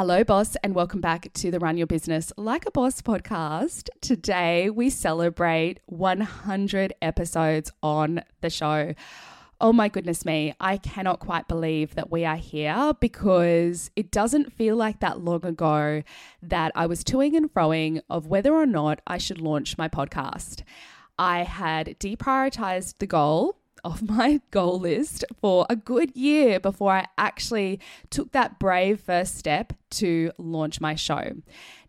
Hello, boss, and welcome back to the Run Your Business Like a Boss podcast. Today, we celebrate 100 episodes on the show. Oh my goodness me, I cannot quite believe that we are here because it doesn't feel like that long ago that I was toing and froing of whether or not I should launch my podcast. I had deprioritized the goal off my goal list for a good year before I actually took that brave first step to launch my show.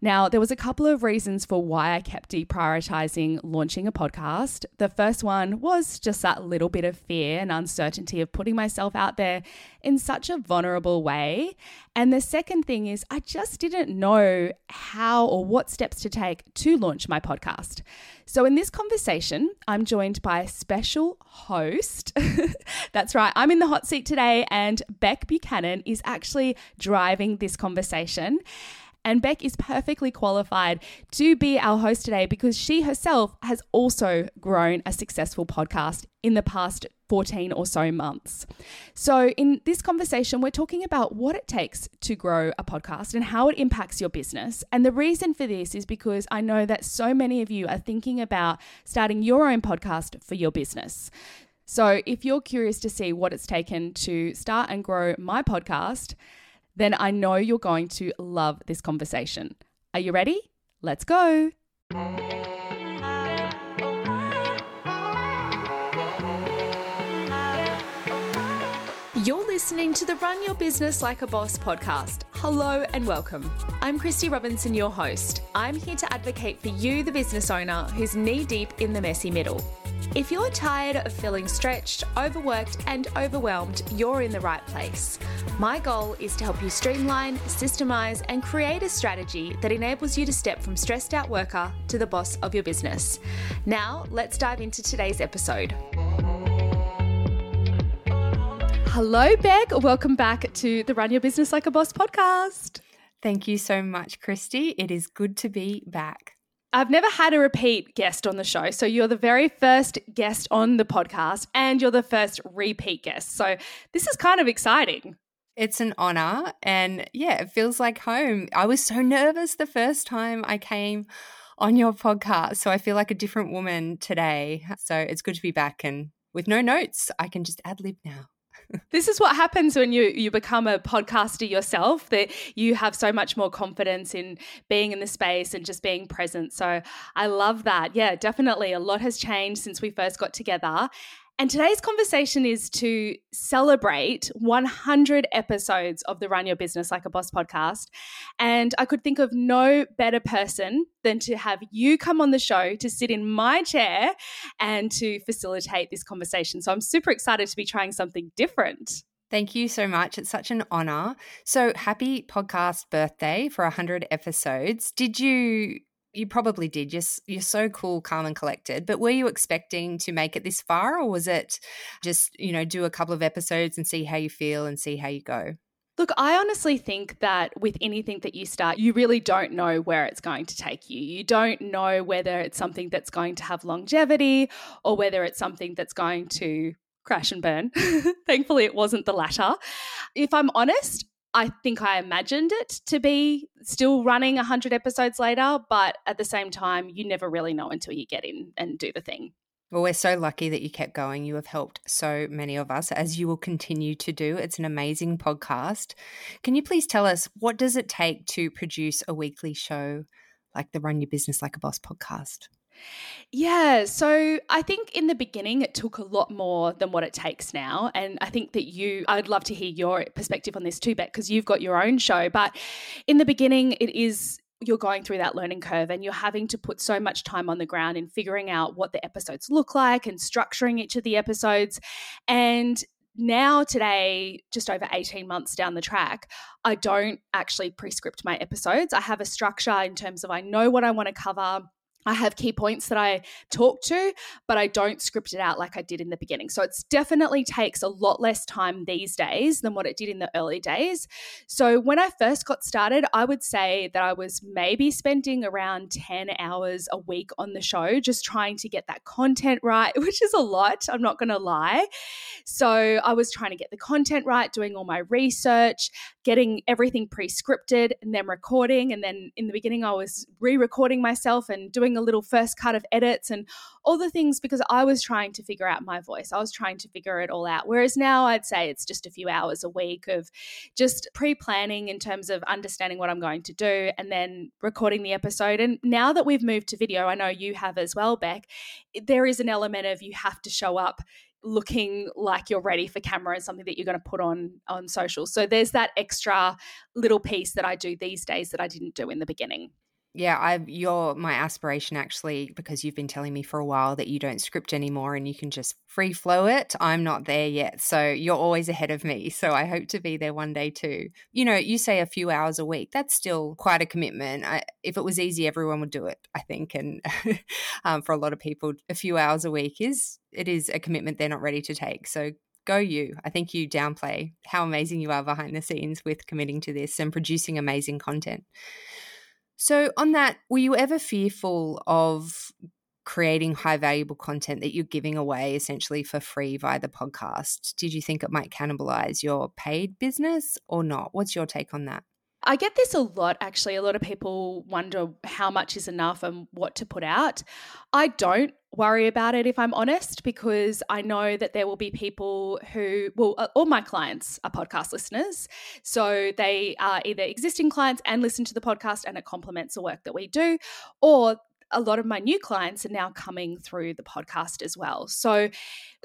Now, there was a couple of reasons for why I kept deprioritizing launching a podcast. The first one was just that little bit of fear and uncertainty of putting myself out there in such a vulnerable way. And the second thing is, I just didn't know how or what steps to take to launch my podcast. So, in this conversation, I'm joined by a special host. That's right, I'm in the hot seat today, and Bec Buchanan is actually driving this conversation. And Bec is perfectly qualified to be our host today because she herself has also grown a successful podcast in the past 14 or so months. So, in this conversation, we're talking about what it takes to grow a podcast and how it impacts your business. And the reason for this is because I know that so many of you are thinking about starting your own podcast for your business. So, if you're curious to see what it's taken to start and grow my podcast, then I know you're going to love this conversation. Are you ready? Let's go. You're listening to the Run Your Business Like a Boss podcast. Hello and welcome. I'm Christy Robinson, your host. I'm here to advocate for you, the business owner who's knee deep in the messy middle. If you're tired of feeling stretched, overworked, and overwhelmed, you're in the right place. My goal is to help you streamline, systemize, and create a strategy that enables you to step from stressed out worker to the boss of your business. Now, let's dive into today's episode. Hello, Bec. Welcome back to the Run Your Business Like a Boss podcast. Thank you so much, Christy. It is good to be back. I've never had a repeat guest on the show. So you're the very first guest on the podcast and you're the first repeat guest. So this is kind of exciting. It's an honor. And yeah, it feels like home. I was so nervous the first time I came on your podcast. So I feel like a different woman today. So it's good to be back and with no notes, I can just ad lib now this is what happens when you you become a podcaster yourself that you have so much more confidence in being in the space and just being present. So i love that. Yeah definitely. A lot has changed since we first got together and today's conversation is to celebrate 100 episodes of the Run Your Business Like a Boss podcast. And I could think of no better person than to have you come on the show to sit in my chair and to facilitate this conversation. So I'm super excited to be trying something different. Thank you so much. It's such an honor. So, happy podcast birthday for 100 episodes. Did you you probably did. You're, you're so cool, calm, and collected. But were you expecting to make it this far, or was it just, you know, do a couple of episodes and see how you feel and see how you go? Look, I honestly think that with anything that you start, you really don't know where it's going to take you. You don't know whether it's something that's going to have longevity or whether it's something that's going to crash and burn. Thankfully, it wasn't the latter. If I'm honest, I think I imagined it to be still running 100 episodes later, but at the same time, you never really know until you get in and do the thing. Well, we're so lucky that you kept going. You have helped so many of us, as you will continue to do. It's an amazing podcast. Can you please tell us what does it take to produce a weekly show like the Run Your Business Like a Boss podcast? Yeah, so I think in the beginning it took a lot more than what it takes now. And I think that you, I'd love to hear your perspective on this too, Bec, because you've got your own show. But in the beginning, it is you're going through that learning curve and you're having to put so much time on the ground in figuring out what the episodes look like and structuring each of the episodes. And now today just over 18 months down the track i don't actually prescript my episodes i have a structure in terms of i know what i want to cover I have key points that I talk to, but I don't script it out like I did in the beginning. So it definitely takes a lot less time these days than what it did in the early days. So when I first got started, I would say that I was maybe spending around 10 hours a week on the show, just trying to get that content right, which is a lot. I'm not going to lie. So I was trying to get the content right, doing all my research, getting everything pre scripted, and then recording. And then in the beginning, I was re recording myself and doing a little first cut of edits and all the things because I was trying to figure out my voice. I was trying to figure it all out. Whereas now I'd say it's just a few hours a week of just pre planning in terms of understanding what I'm going to do and then recording the episode. And now that we've moved to video, I know you have as well, Bec, there is an element of you have to show up looking like you're ready for camera and something that you're going to put on on social. So there's that extra little piece that I do these days that I didn't do in the beginning. Yeah, I you're my aspiration actually because you've been telling me for a while that you don't script anymore and you can just free flow it. I'm not there yet. So you're always ahead of me. So I hope to be there one day too. You know, you say a few hours a week. That's still quite a commitment. I, if it was easy everyone would do it, I think and um, for a lot of people a few hours a week is it is a commitment they're not ready to take. So go you. I think you downplay how amazing you are behind the scenes with committing to this and producing amazing content. So, on that, were you ever fearful of creating high valuable content that you're giving away essentially for free via the podcast? Did you think it might cannibalize your paid business or not? What's your take on that? I get this a lot actually. A lot of people wonder how much is enough and what to put out. I don't worry about it if I'm honest, because I know that there will be people who, well, uh, all my clients are podcast listeners. So they are either existing clients and listen to the podcast and it complements the work that we do, or a lot of my new clients are now coming through the podcast as well. So,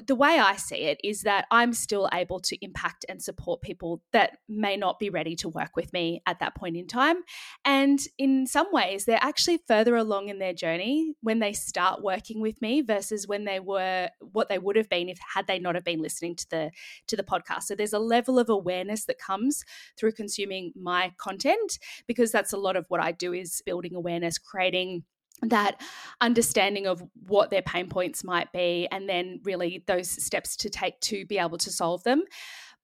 the way I see it is that I'm still able to impact and support people that may not be ready to work with me at that point in time. And in some ways, they're actually further along in their journey when they start working with me versus when they were what they would have been if had they not have been listening to the to the podcast. So there's a level of awareness that comes through consuming my content because that's a lot of what I do is building awareness, creating that understanding of what their pain points might be and then really those steps to take to be able to solve them.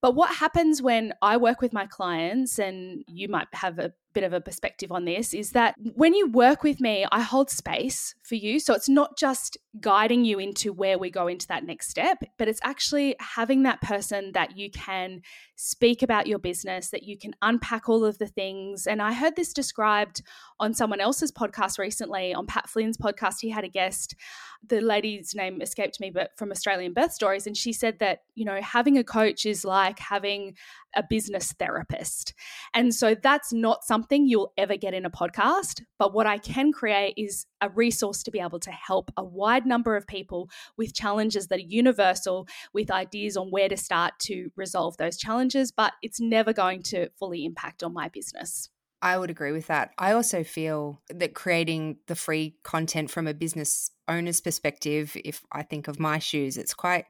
But what happens when I work with my clients, and you might have a bit of a perspective on this, is that when you work with me, I hold space for you. So it's not just guiding you into where we go into that next step, but it's actually having that person that you can speak about your business, that you can unpack all of the things. And I heard this described on someone else's podcast recently, on Pat Flynn's podcast. He had a guest, the lady's name escaped me, but from Australian Birth Stories. And she said that, you know, having a coach is like having a business therapist. And so that's not something you'll ever get in a podcast. But what I can create is a resource to be able to help a wide number of people with challenges that are universal, with ideas on where to start to resolve those challenges. But it's never going to fully impact on my business. I would agree with that. I also feel that creating the free content from a business owner's perspective, if I think of my shoes, it's quite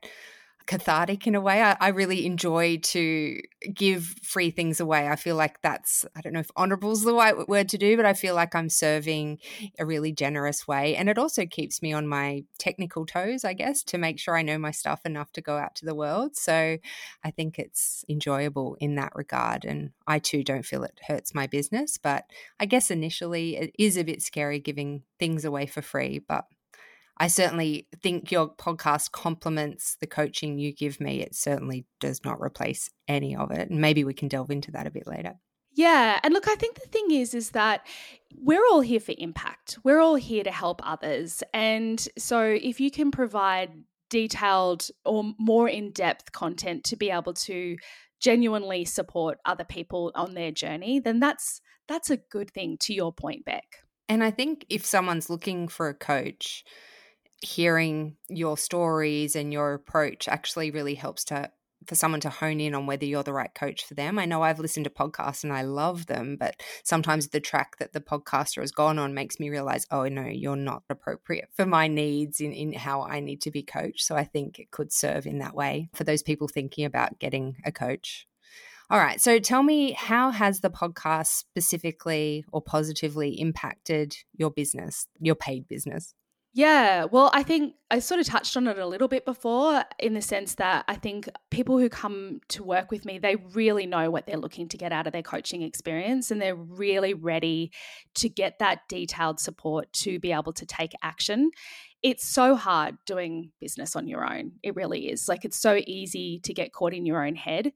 cathartic in a way. I, I, really enjoy to give free things away. I feel like that's, I don't know if honorable is the right word to do, but I feel like I'm serving a really generous way. And it also keeps me on my technical toes, I guess, to make sure I know my stuff enough to go out to the world. So I think it's enjoyable in that regard. And I too don't feel it hurts my business. But I guess initially it is a bit scary giving things away for free. But I certainly think your podcast complements the coaching you give me. It certainly does not replace any of it. And maybe we can delve into that a bit later. Yeah, and look, I think the thing is is that we're all here for impact. We're all here to help others. And so if you can provide detailed or more in-depth content to be able to genuinely support other people on their journey, then that's that's a good thing to your point, Bec. And I think if someone's looking for a coach, hearing your stories and your approach actually really helps to for someone to hone in on whether you're the right coach for them. I know I've listened to podcasts and I love them, but sometimes the track that the podcaster has gone on makes me realize, oh no, you're not appropriate for my needs in, in how I need to be coached. So I think it could serve in that way for those people thinking about getting a coach. All right. So tell me, how has the podcast specifically or positively impacted your business, your paid business? Yeah, well, I think I sort of touched on it a little bit before in the sense that I think people who come to work with me, they really know what they're looking to get out of their coaching experience and they're really ready to get that detailed support to be able to take action. It's so hard doing business on your own. It really is. Like it's so easy to get caught in your own head.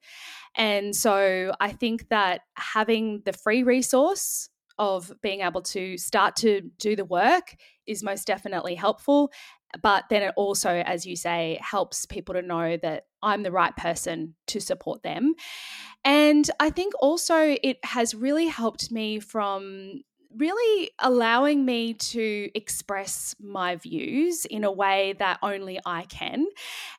And so I think that having the free resource of being able to start to do the work is most definitely helpful. But then it also, as you say, helps people to know that I'm the right person to support them. And I think also it has really helped me from really allowing me to express my views in a way that only I can.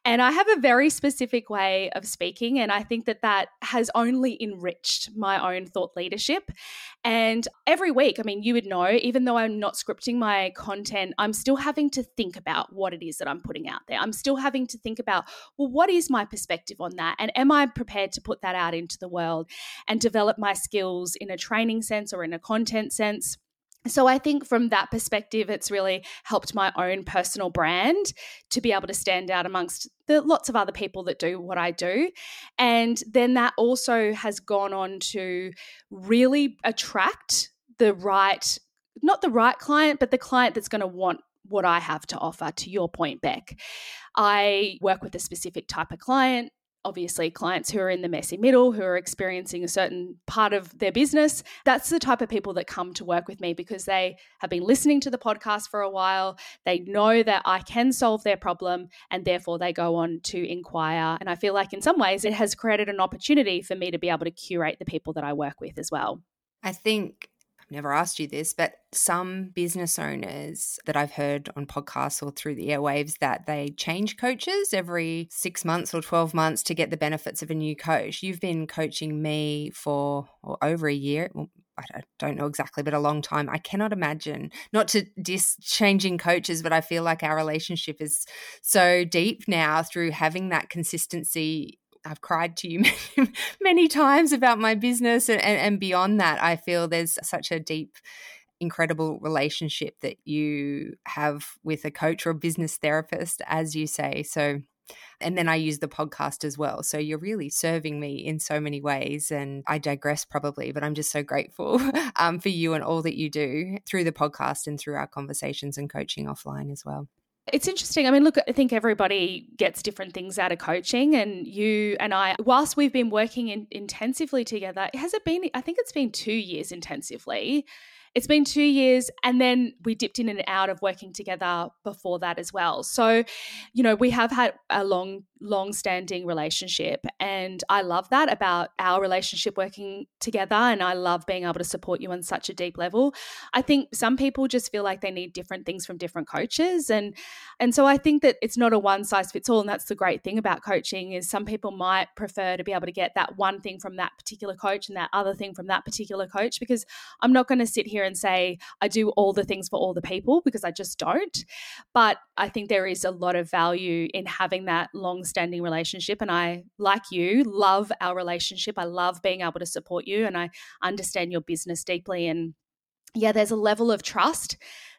And I have a very specific way of speaking, and I think that that has only enriched my own thought leadership. And every week, I mean, you would know, even though I'm not scripting my content, I'm still having to think about what it is that I'm putting out there. I'm still having to think about, well, what is my perspective on that? And am I prepared to put that out into the world and develop my skills in a training sense or in a content sense? So I think from that perspective, it's really helped my own personal brand to be able to stand out amongst the lots of other people that do what I do. And then that also has gone on to really attract the right, not the right client, but the client that's going to want what I have to offer, to your point, Bec. I work with a specific type of client obviously clients who are in the messy middle, who are experiencing a certain part of their business. That's the type of people that come to work with me because they have been listening to the podcast for a while. They know that I can solve their problem and therefore they go on to inquire. And I feel like in some ways it has created an opportunity for me to be able to curate the people that I work with as well. I think never asked you this, but some business owners that I've heard on podcasts or through the airwaves that they change coaches every six months or 12 months to get the benefits of a new coach. You've been coaching me for over a year. Well, I don't know exactly, but a long time. I cannot imagine, not to dis changing coaches, but I feel like our relationship is so deep now through having that consistency I've cried to you many, times about my business and, and, and beyond that. I feel there's such a deep incredible relationship that you have with a coach or a business therapist, as you say. So, and then I use the podcast as well. So you're really serving me in so many ways. And I digress probably, but I'm just so grateful um, for you and all that you do through the podcast and through our conversations and coaching offline as well. It's interesting. I mean, look, I think everybody gets different things out of coaching, and you and I, whilst we've been working in, intensively together, has it been? I think it's been two years intensively. It's been two years, and then we dipped in and out of working together before that as well. So, you know, we have had a long long standing relationship. And I love that about our relationship working together. And I love being able to support you on such a deep level. I think some people just feel like they need different things from different coaches. And and so I think that it's not a one size fits all. And that's the great thing about coaching is some people might prefer to be able to get that one thing from that particular coach and that other thing from that particular coach because I'm not going to sit here and say I do all the things for all the people because I just don't. But I think there is a lot of value in having that long standing relationship. And I, like you, love our relationship. I love being able to support you and I understand your business deeply. And yeah, there's a level of trust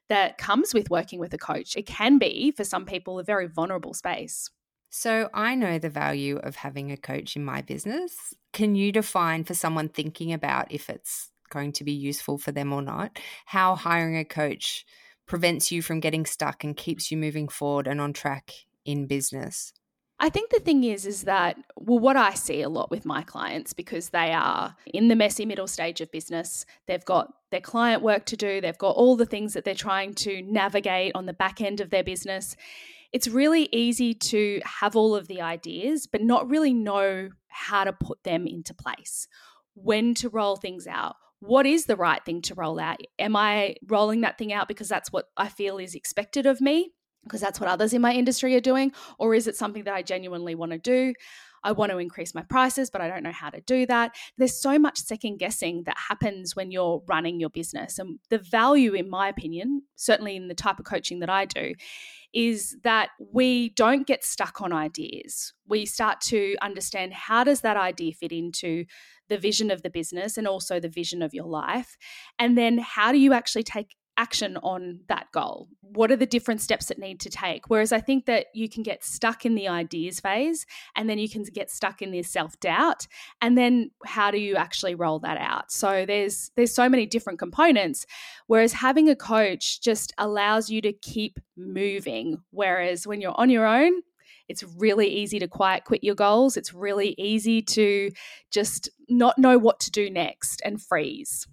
that comes with working with a coach. It can be, for some people, a very vulnerable space. So, I know the value of having a coach in my business. Can you define for someone thinking about if it's going to be useful for them or not, how hiring a coach prevents you from getting stuck and keeps you moving forward and on track in business? I think the thing is, is that, well, what I see a lot with my clients because they are in the messy middle stage of business, they've got their client work to do, they've got all the things that they're trying to navigate on the back end of their business. It's really easy to have all of the ideas, but not really know how to put them into place, when to roll things out. What is the right thing to roll out? Am I rolling that thing out because that's what I feel is expected of me? because that's what others in my industry are doing? Or is it something that I genuinely want to do? I want to increase my prices, but I don't know how to do that. There's so much second guessing that happens when you're running your business. And the value, in my opinion, certainly in the type of coaching that I do, is that we don't get stuck on ideas. We start to understand how does that idea fit into the vision of the business and also the vision of your life? And then how do you actually take action on that goal? What are the different steps that need to take? Whereas I think that you can get stuck in the ideas phase and then you can get stuck in this self-doubt and then how do you actually roll that out? So there's there's so many different components whereas having a coach just allows you to keep moving whereas when you're on your own it's really easy to quiet quit your goals. It's really easy to just not know what to do next and freeze.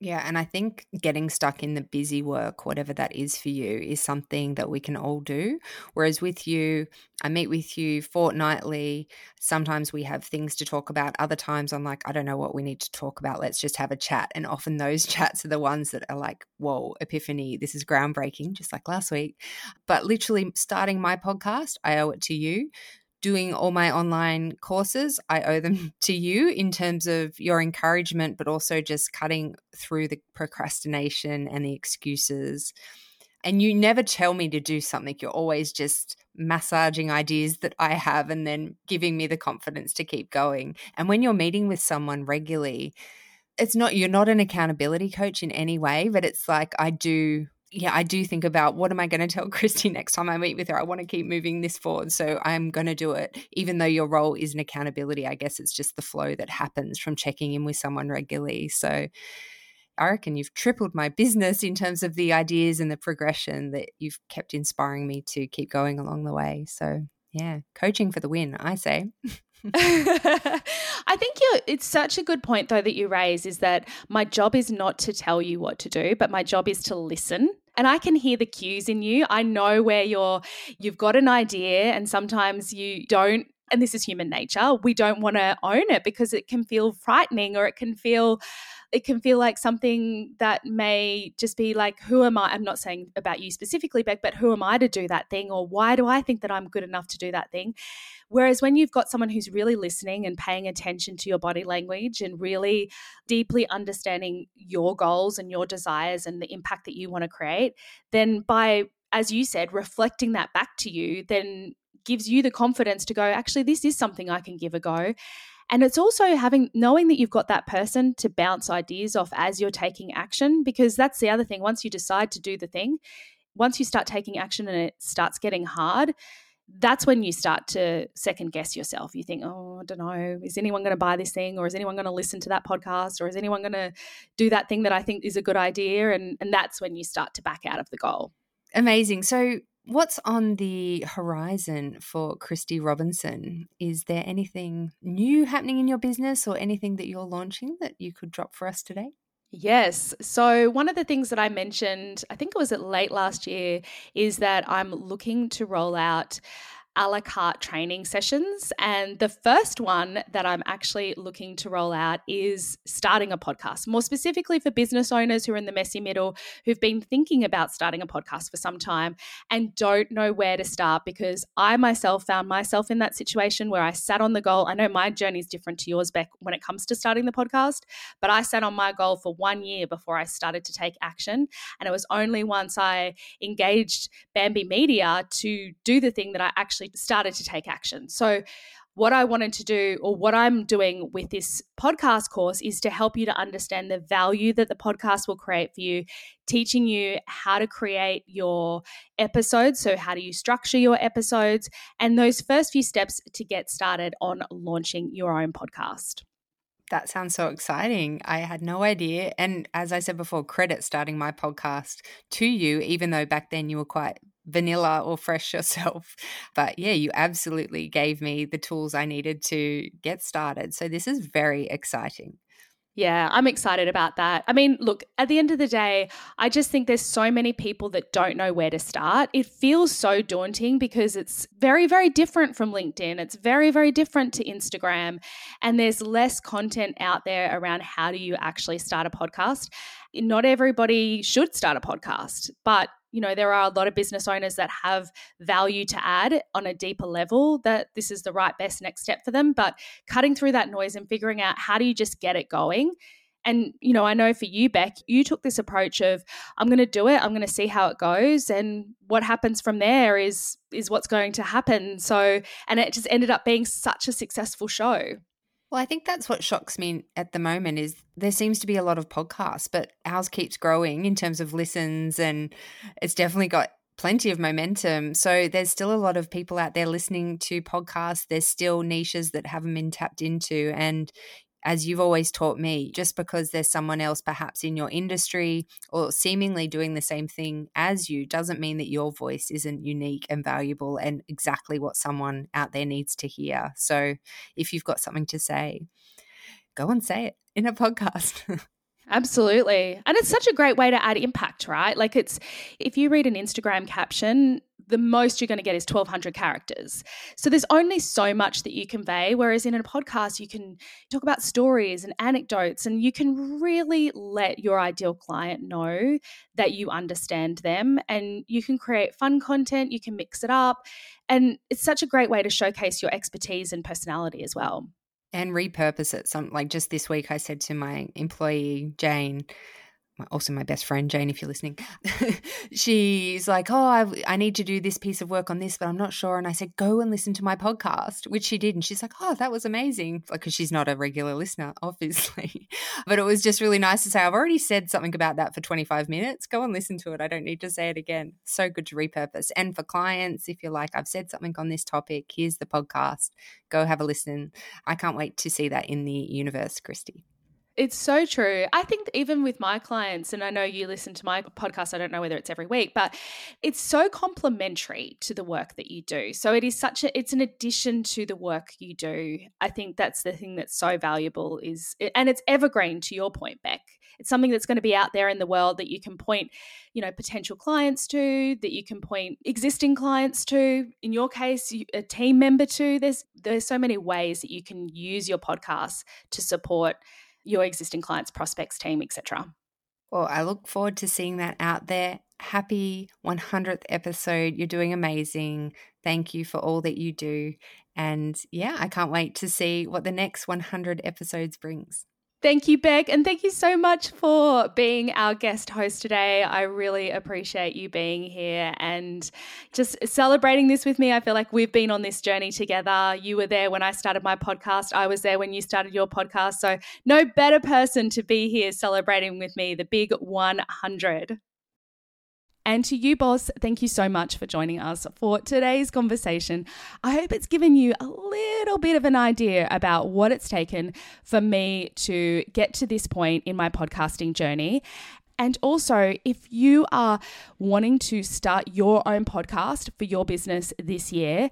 Yeah, and I think getting stuck in the busy work, whatever that is for you, is something that we can all do. Whereas with you, I meet with you fortnightly. Sometimes we have things to talk about. Other times I'm like, I don't know what we need to talk about. Let's just have a chat. And often those chats are the ones that are like, whoa, epiphany, this is groundbreaking, just like last week. But literally starting my podcast, I owe it to you doing all my online courses, I owe them to you in terms of your encouragement, but also just cutting through the procrastination and the excuses. And you never tell me to do something. You're always just massaging ideas that I have and then giving me the confidence to keep going. And when you're meeting with someone regularly, it's not, you're not an accountability coach in any way, but it's like I do yeah, I do think about what am I going to tell Christy next time I meet with her? I want to keep moving this forward. So I'm going to do it. Even though your role is an accountability, I guess it's just the flow that happens from checking in with someone regularly. So I reckon you've tripled my business in terms of the ideas and the progression that you've kept inspiring me to keep going along the way. So yeah, coaching for the win, I say. I think you it's such a good point though that you raise is that my job is not to tell you what to do, but my job is to listen. And I can hear the cues in you. I know where you're you've got an idea and sometimes you don't and this is human nature. We don't want to own it because it can feel frightening or it can feel it can feel like something that may just be like, who am I? I'm not saying about you specifically, Bec, but who am I to do that thing? Or why do I think that I'm good enough to do that thing? Whereas when you've got someone who's really listening and paying attention to your body language and really deeply understanding your goals and your desires and the impact that you want to create, then by, as you said, reflecting that back to you, then gives you the confidence to go, actually, this is something I can give a go. And it's also having knowing that you've got that person to bounce ideas off as you're taking action, because that's the other thing. Once you decide to do the thing, once you start taking action and it starts getting hard, that's when you start to second guess yourself. You think, oh, I don't know, is anyone going to buy this thing or is anyone going to listen to that podcast or is anyone going to do that thing that I think is a good idea? And, and that's when you start to back out of the goal. Amazing. So, What's on the horizon for Christy Robinson? Is there anything new happening in your business or anything that you're launching that you could drop for us today? Yes. So, one of the things that I mentioned, I think it was at late last year, is that I'm looking to roll out a la carte training sessions. And the first one that I'm actually looking to roll out is starting a podcast, more specifically for business owners who are in the messy middle, who've been thinking about starting a podcast for some time and don't know where to start because I myself found myself in that situation where I sat on the goal. I know my journey is different to yours, Bec, when it comes to starting the podcast, but I sat on my goal for one year before I started to take action. And it was only once I engaged Bambi Media to do the thing that I actually started to take action. So, what I wanted to do, or what I'm doing with this podcast course, is to help you to understand the value that the podcast will create for you, teaching you how to create your episodes. So, how do you structure your episodes, and those first few steps to get started on launching your own podcast. That sounds so exciting. I had no idea. And as I said before, credit starting my podcast to you, even though back then you were quite vanilla or fresh yourself. But yeah, you absolutely gave me the tools I needed to get started. So this is very exciting. Yeah, I'm excited about that. I mean, look, at the end of the day, I just think there's so many people that don't know where to start. It feels so daunting because it's very, very different from LinkedIn. It's very, very different to Instagram. And there's less content out there around how do you actually start a podcast. Not everybody should start a podcast, but you know, there are a lot of business owners that have value to add on a deeper level that this is the right best next step for them. But cutting through that noise and figuring out how do you just get it going and, you know, I know for you, Bec, you took this approach of I'm going to do it, I'm going to see how it goes. And what happens from there is is what's going to happen. So and it just ended up being such a successful show. Well, I think that's what shocks me at the moment is there seems to be a lot of podcasts, but ours keeps growing in terms of listens and it's definitely got plenty of momentum. So there's still a lot of people out there listening to podcasts. There's still niches that haven't been tapped into. And as you've always taught me, just because there's someone else perhaps in your industry or seemingly doing the same thing as you doesn't mean that your voice isn't unique and valuable and exactly what someone out there needs to hear. So if you've got something to say, go and say it in a podcast. Absolutely. And it's such a great way to add impact, right? Like it's if you read an Instagram caption, the most you're going to get is 1200 characters. So there's only so much that you convey whereas in a podcast you can talk about stories and anecdotes and you can really let your ideal client know that you understand them and you can create fun content, you can mix it up and it's such a great way to showcase your expertise and personality as well and repurpose it. Some like just this week, I said to my employee Jane, also my best friend Jane, if you're listening, she's like, "Oh, I, I need to do this piece of work on this, but I'm not sure." And I said, "Go and listen to my podcast," which she did, and she's like, "Oh, that was amazing," because she's not a regular listener, obviously. but it was just really nice to say, "I've already said something about that for 25 minutes. Go and listen to it. I don't need to say it again." So good to repurpose. And for clients, if you're like, "I've said something on this topic. Here's the podcast. Go have a listen." I can't wait to see that in the universe, Christy. It's so true. I think even with my clients, and I know you listen to my podcast, I don't know whether it's every week, but it's so complementary to the work that you do. So it is such a, it's an addition to the work you do. I think that's the thing that's so valuable is, and it's evergreen to your point, Bec. It's something that's going to be out there in the world that you can point, you know, potential clients to, that you can point existing clients to. In your case, a team member to. There's there's so many ways that you can use your podcast to support your existing clients, prospects, team, etc. Well, I look forward to seeing that out there. Happy 100th episode. You're doing amazing. Thank you for all that you do. And yeah, I can't wait to see what the next 100 episodes brings. Thank you, Bec. And thank you so much for being our guest host today. I really appreciate you being here and just celebrating this with me. I feel like we've been on this journey together. You were there when I started my podcast, I was there when you started your podcast. So, no better person to be here celebrating with me the big 100. And to you, boss, thank you so much for joining us for today's conversation. I hope it's given you a little bit of an idea about what it's taken for me to get to this point in my podcasting journey and also, if you are wanting to start your own podcast for your business this year,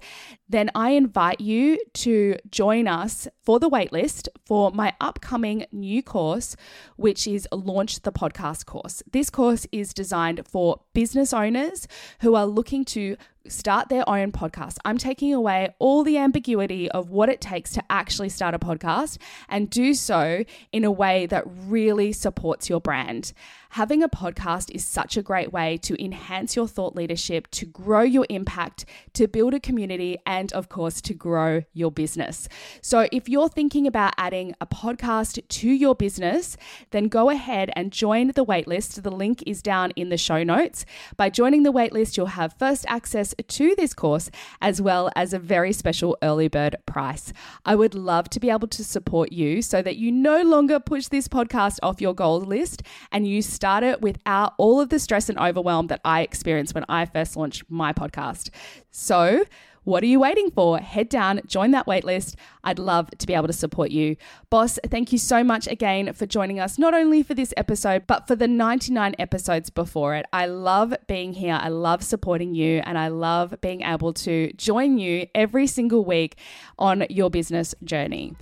then I invite you to join us for the waitlist for my upcoming new course, which is Launch the Podcast course. This course is designed for business owners who are looking to start their own podcast. I'm taking away all the ambiguity of what it takes to actually start a podcast and do so in a way that really supports your brand. Having a podcast is such a great way to enhance your thought leadership, to grow your impact, to build a community, and of course, to grow your business. So, if you're thinking about adding a podcast to your business, then go ahead and join the waitlist. The link is down in the show notes. By joining the waitlist, you'll have first access to this course as well as a very special early bird price. I would love to be able to support you so that you no longer push this podcast off your goal list and you start it without all of the stress and overwhelm that I experienced when I first launched my podcast. So, what are you waiting for? Head down, join that waitlist. I'd love to be able to support you. Boss, thank you so much again for joining us, not only for this episode, but for the 99 episodes before it. I love being here. I love supporting you, and I love being able to join you every single week on your business journey.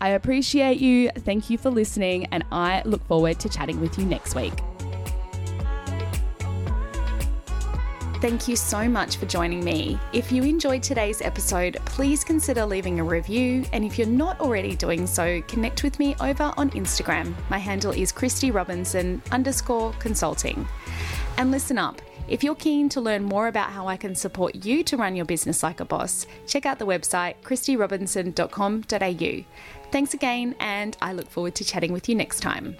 I appreciate you. Thank you for listening, and I look forward to chatting with you next week. Thank you so much for joining me. If you enjoyed today's episode, please consider leaving a review. And if you're not already doing so, connect with me over on Instagram. My handle is Christy Robinson underscore consulting. And listen up. If you're keen to learn more about how I can support you to run your business like a boss, check out the website christyrobinson.com.au. Thanks again, and I look forward to chatting with you next time.